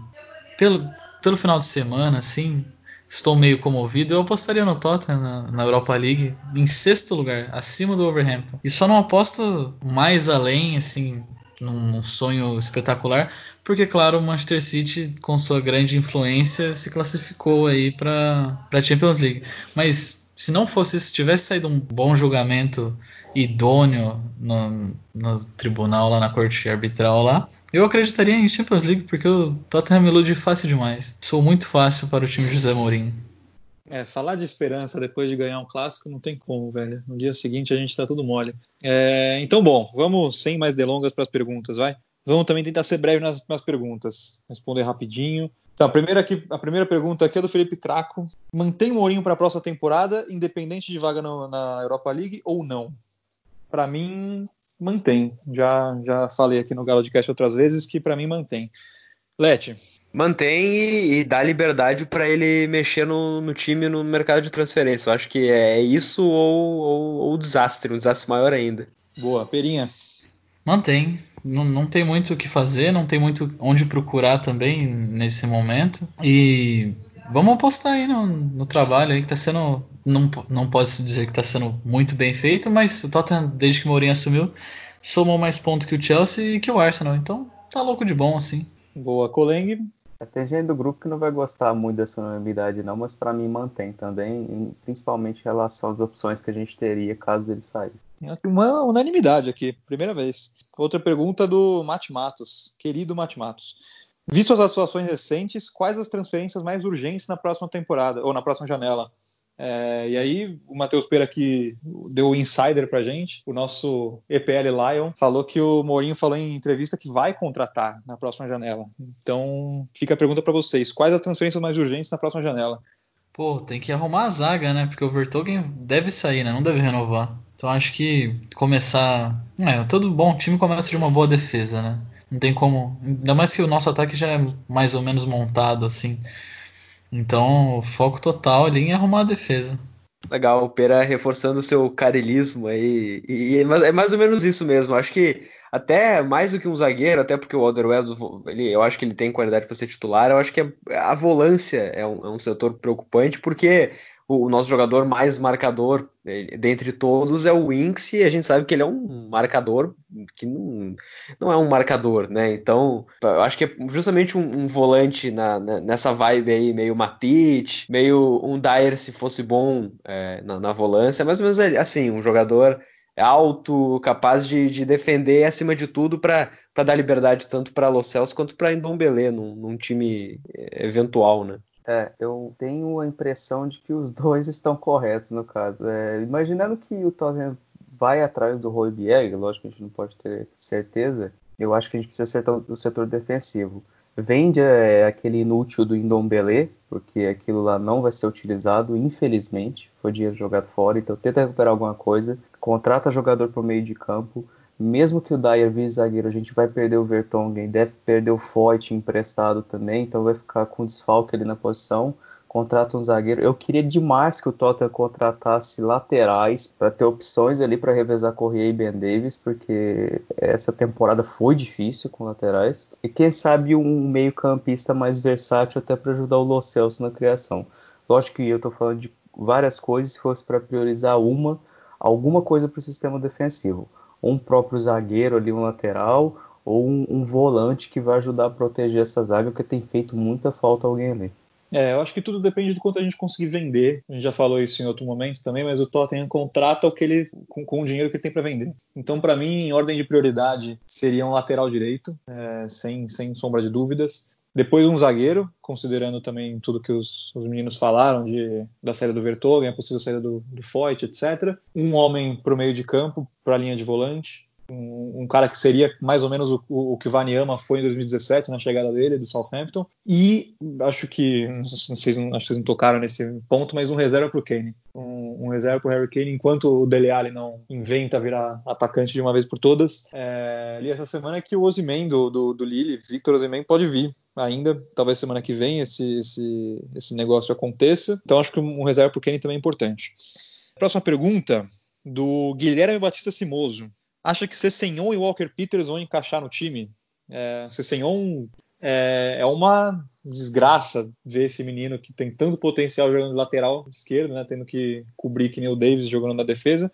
Pelo, pelo final de semana, assim, estou meio comovido. Eu apostaria no Tottenham na, na, Europa League em sexto lugar, acima do Overhampton. E só não aposto mais além, assim, num, num sonho espetacular, porque claro, o Manchester City com sua grande influência se classificou aí para a Champions League. Mas se não fosse se tivesse saído um bom julgamento idôneo no, no tribunal lá na corte arbitral lá, eu acreditaria em Champions League porque o Tottenham me ilude fácil demais. Sou muito fácil para o time José Mourinho. É, falar de esperança depois de ganhar um clássico não tem como, velho. No dia seguinte a gente tá tudo mole. É, então, bom, vamos sem mais delongas para as perguntas, vai? Vamos também tentar ser breve nas, nas perguntas, responder rapidinho. Então, a primeira, aqui, a primeira pergunta aqui é do Felipe Craco. Mantém o Mourinho para a próxima temporada, independente de vaga no, na Europa League ou não? Para mim, mantém. Já, já falei aqui no Galo de Cast outras vezes que para mim mantém. Lete. Mantém e, e dá liberdade para ele mexer no, no, time no mercado de transferência. Eu acho que é isso ou, ou, ou desastre, um desastre maior ainda. Boa, Perinha. Mantém não, não tem muito o que fazer, não tem muito onde procurar também nesse momento. E vamos apostar aí no, no trabalho aí que está sendo. Não, não pode se dizer que está sendo muito bem feito, mas o Tottenham, desde que o Mourinho assumiu, somou mais pontos que o Chelsea e que o Arsenal. Então tá louco de bom assim. Boa, Coleng. Tem gente do grupo que não vai gostar muito dessa unanimidade, não, mas para mim mantém também, principalmente em relação às opções que a gente teria caso ele saísse. Uma unanimidade aqui, primeira vez. Outra pergunta do Mate Matos, querido Mate Matos. Visto as atuações recentes, quais as transferências mais urgentes na próxima temporada ou na próxima janela? É, e aí, o Matheus Pera que deu o insider pra gente, o nosso EPL Lion, falou que o Mourinho falou em entrevista que vai contratar na próxima janela. Então, fica a pergunta para vocês: quais as transferências mais urgentes na próxima janela? Pô, tem que arrumar a zaga, né? Porque o Vertogen deve sair, né? Não deve renovar. Então acho que começar. É, todo bom time começa de uma boa defesa, né? Não tem como. Ainda mais que o nosso ataque já é mais ou menos montado, assim. Então, o foco total ali em arrumar a defesa. Legal, o Pera reforçando seu carilismo aí. E é, é mais ou menos isso mesmo. Acho que até mais do que um zagueiro, até porque o Alderweireld, ele, eu acho que ele tem qualidade para ser titular. Eu acho que a, a volância é um, é um setor preocupante, porque o, nosso jogador mais marcador dentre todos é o Winx e a gente sabe que ele é um marcador que não, não é um marcador, né? Então, eu acho que é justamente um, um volante na, na, nessa vibe aí, meio Matite, meio um Dyer se fosse bom é, na, na volância, mais ou menos assim, um jogador alto, capaz de, de defender acima de tudo para dar liberdade tanto para Los Céus quanto para Ndombele num, num time é, eventual, né? É, eu tenho a impressão de que os *laughs* dois estão corretos no caso. É, imaginando que o Tottenham vai atrás do Roy Bieg, lógico que a gente não pode ter certeza, eu acho que a gente precisa acertar o setor defensivo. Vende é, aquele inútil do Indombele, porque aquilo lá não vai ser utilizado, infelizmente. Foi dinheiro jogado fora, então tenta recuperar alguma coisa. Contrata jogador para o meio de campo mesmo que o Dyer vire zagueiro, a gente vai perder o Vertonghen, deve perder o Foyt emprestado também, então vai ficar com desfalque ali na posição. Contrata um zagueiro. Eu queria demais que o Tottenham contratasse laterais para ter opções ali para revezar Correia e Ben Davis, porque essa temporada foi difícil com laterais. E quem sabe um meio-campista mais versátil até para ajudar o Lo Celso na criação. Lógico que eu estou falando de várias coisas, se fosse para priorizar uma, alguma coisa para o sistema defensivo um próprio zagueiro ali, um lateral, ou um, um, volante que vai ajudar a proteger essa zaga, porque tem feito muita falta alguém ali. É, eu acho que tudo depende do quanto a gente conseguir vender. A gente já falou isso em outro momento também, mas o Tottenham contrata o que ele com, com o dinheiro que ele tem para vender. Então, para mim, em ordem de prioridade, seria um lateral direito, é, sem, sem sombra de dúvidas. Depois um zagueiro, considerando também tudo que os, os meninos falaram de, da saída do Vertogen, a possível saída do, do Foyt, etc. Um homem para o meio de campo, para a linha de volante. Um, cara que seria mais ou menos o, o, o que o Vaniama foi em 2017 na chegada dele do Southampton e acho que não sei, acho que vocês não tocaram nesse ponto, mas um reserva para o Kane, um, um reserva para o Harry Kane enquanto o Dele Alli não inventa virar atacante de uma vez por todas. É, li essa semana que o Osimhen do, do, do Lille, Victor Osimhen pode vir ainda. Talvez semana que vem esse, esse, esse negócio aconteça. Então acho que um reserva para o Kenny também é importante. Próxima pergunta do Guilherme Batista Simoso. Acha que Cessenhon e Walker Peters vão encaixar no time? É, Cessenhon é, é uma desgraça ver esse menino que tem tanto potencial jogando lateral esquerdo, né, tendo que cobrir que nem o Davis jogando na defesa.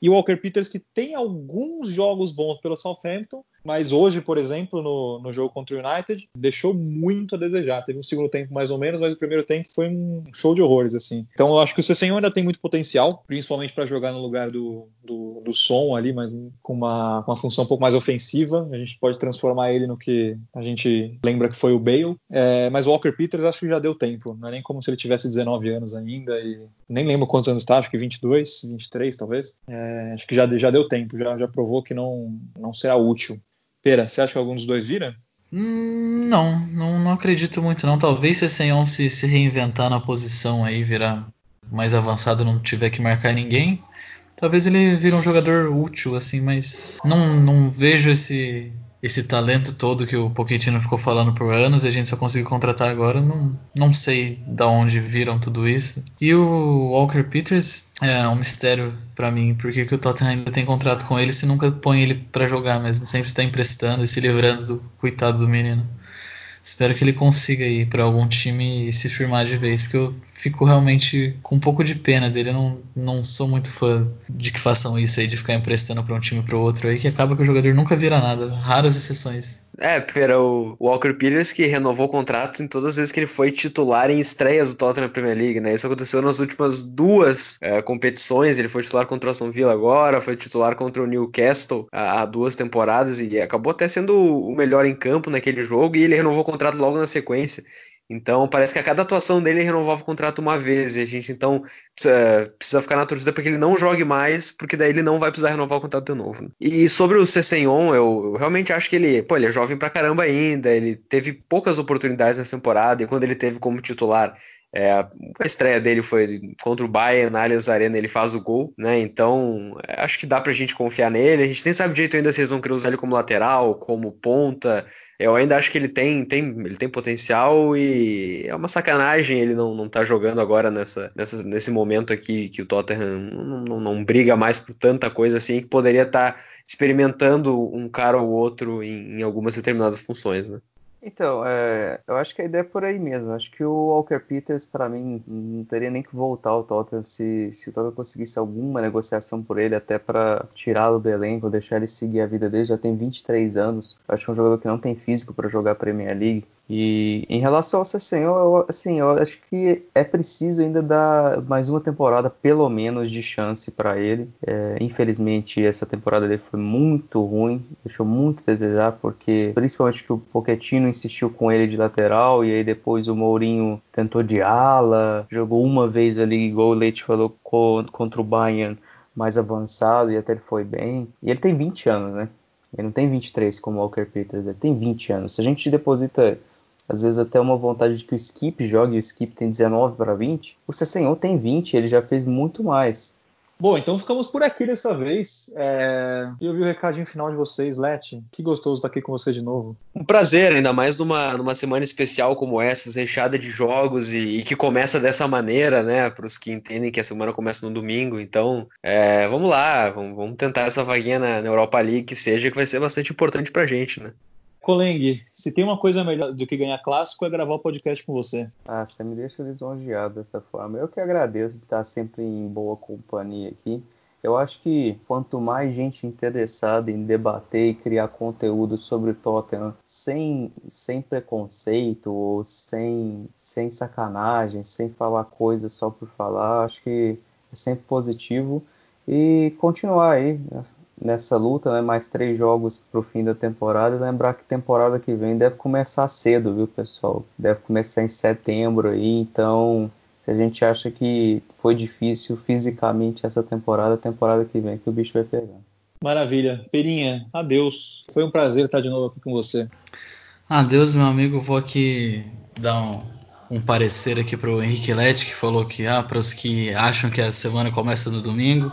E o Walker Peters que tem alguns jogos bons pelo Southampton, mas hoje, por exemplo, no, no jogo contra o United, deixou muito a desejar. Teve um segundo tempo mais ou menos, mas o primeiro tempo foi um show de horrores, assim. Então eu acho que o Cessenho ainda tem muito potencial, principalmente para jogar no lugar do, do, do, som ali, mas com uma, uma função um pouco mais ofensiva. A gente pode transformar ele no que a gente lembra que foi o Bale. É, mas o Walker Peters acho que já deu tempo. Não é nem como se ele tivesse 19 anos ainda e nem lembro quantos anos está, acho que 22, 23 talvez. É, acho que já, já deu tempo, já, já provou que não, não será útil. Pera, você acha que algum dos dois vira? Hum, não, não, não acredito muito não. Talvez se Senhon se, se reinventar na posição aí, virar mais avançado, não tiver que marcar ninguém, talvez ele vire um jogador útil, assim, mas não, não vejo esse esse talento todo que o Pochettino ficou falando por anos e a gente só conseguiu contratar agora, não, não sei da onde viram tudo isso. E o Walker Peters é um mistério para mim, porque que o Tottenham ainda tem contrato com ele se nunca põe ele para jogar mesmo, sempre está emprestando e se livrando do coitado do menino. Espero que ele consiga ir para algum time e se firmar de vez, porque eu fico realmente com um pouco de pena dele. Eu não, não sou muito fã de que façam isso aí, de ficar emprestando para um time para o outro aí, que acaba que o jogador nunca vira nada. Raras exceções. É, pera, o Walker Peters que renovou o contrato em todas as vezes que ele foi titular em estreias do Tottenham na Premier League, né? Isso aconteceu nas últimas duas é, competições. Ele foi titular contra o Aston Villa agora, foi titular contra o Newcastle há, há duas temporadas e acabou até sendo o melhor em campo naquele jogo e ele renovou o contrato logo na sequência. Então parece que a cada atuação dele renovava o contrato uma vez. E a gente então precisa, precisa ficar na torcida para que ele não jogue mais, porque daí ele não vai precisar renovar o contrato de novo. Né? E sobre o Cessenhon, eu, eu, realmente acho que ele, pô, ele é jovem pra caramba ainda. Ele teve poucas oportunidades nessa temporada, e quando ele teve como titular, é, a estreia dele foi contra o Bayern na Allianz Arena, ele faz o gol, né? Então, é, acho que dá pra gente confiar nele. A gente nem sabe direito ainda se eles vão querer usar ele como lateral, como ponta. Eu ainda acho que ele tem, tem, ele tem potencial e é uma sacanagem ele não, não tá jogando agora nessa, nessa, nesse momento aqui que o Tottenham não, não, não briga mais por tanta coisa assim que poderia estar tá experimentando um cara ou outro em, em algumas determinadas funções, né? Então, é, eu acho que a ideia é por aí mesmo. Acho que o Walker Peters, para mim, não teria nem que voltar ao Tottenham se, se o Tottenham conseguisse alguma negociação por ele, até para tirá-lo do elenco, deixar ele seguir a vida dele. Já tem 23 anos. Acho que é um jogador que não tem físico para jogar a Premier League. E em relação ao Cessenhor, eu, assim, eu acho que é preciso ainda dar mais uma temporada, pelo menos, de chance para ele. É, infelizmente, essa temporada dele foi muito ruim, deixou muito a desejar, porque principalmente que o Pochettino insistiu com ele de lateral e aí depois o Mourinho tentou de ala, jogou uma vez ali, igual o Leite falou, contra o Bayern mais avançado e até ele foi bem. E ele tem 20 anos, né? Ele não tem 23 como o Walker Peters, ele tem 20 anos. Se a gente deposita às vezes até uma vontade de que o Skip jogue, e o Skip tem 19 para 20, o Cessenhor tem 20, ele já fez muito mais. Bom, então ficamos por aqui dessa vez. É... E eu vi o recadinho final de vocês, Leti. Que gostoso estar aqui com você de novo. Um prazer, ainda mais numa, numa semana especial como essa, recheada de jogos e, e que começa dessa maneira, né? Para os que entendem que a semana começa no domingo. Então, é, vamos lá, vamos, vamos, tentar essa vaguinha na, na Europa League que seja, que vai ser bastante importante pra gente, né? Coleng, se tem uma coisa melhor do que ganhar clássico é gravar o podcast com você. Ah, você me deixa lisonjeado dessa forma. Eu que agradeço de estar sempre em boa companhia aqui. Eu acho que quanto mais gente interessada em debater e criar conteúdo sobre o Tottenham sem, sem preconceito ou sem, sem sacanagem, sem falar coisas só por falar, acho que é sempre positivo. E continuar aí, nessa luta, né, mais três jogos para o fim da temporada. Lembrar que temporada que vem deve começar cedo, viu, pessoal? Deve começar em setembro aí, então se a gente acha que foi difícil fisicamente essa temporada, a temporada que vem que o bicho vai pegar. Maravilha. Perinha, adeus. Foi um prazer estar de novo aqui com você. Adeus, meu amigo. Vou aqui dar um, um parecer aqui para o Henrique Lete, que falou que ah, para os que acham que a semana começa no domingo,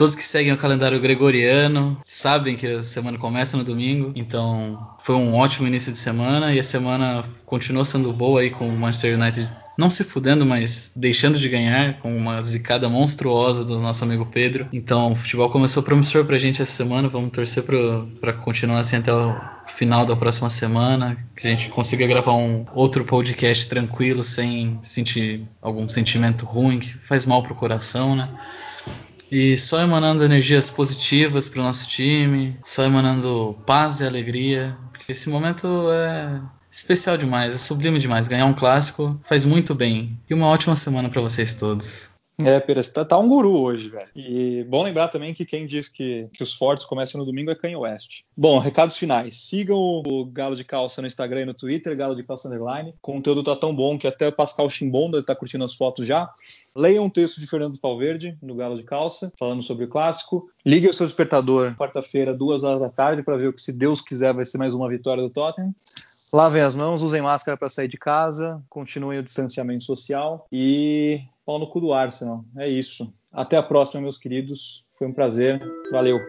Todos que seguem o calendário gregoriano sabem que a semana começa no domingo, então foi um ótimo início de semana e a semana continuou sendo boa aí com o Manchester United não se fudendo, mas deixando de ganhar com uma zicada monstruosa do nosso amigo Pedro. Então o futebol começou promissor pra gente essa semana, vamos torcer para continuar assim até o final da próxima semana, que a gente consiga gravar um outro podcast tranquilo, sem sentir algum sentimento ruim que faz mal pro coração, né? E só emanando energias positivas para o nosso time, só emanando paz e alegria, porque esse momento é especial demais, é sublime demais. Ganhar um clássico faz muito bem. E uma ótima semana para vocês todos. É, você tá, tá, um guru hoje, velho. E bom lembrar também que quem diz que, que os fortes começam no domingo é Kanye West. Bom, recados finais. Sigam o Galo de Calça no Instagram e no Twitter, Galo de Calça Underline. O conteúdo tá tão bom que até o Pascal Chimbonda tá curtindo as fotos já. Leiam um texto de Fernando Valverde no Galo de Calça, falando sobre o clássico. Ligue o seu despertador quarta-feira, duas horas da tarde, para ver o que, se Deus quiser, vai ser mais uma vitória do Tottenham. Lavem as mãos, usem máscara para sair de casa, continuem o distanciamento social e pau no cu do Arsenal. É isso. Até a próxima, meus queridos. Foi um prazer. Valeu.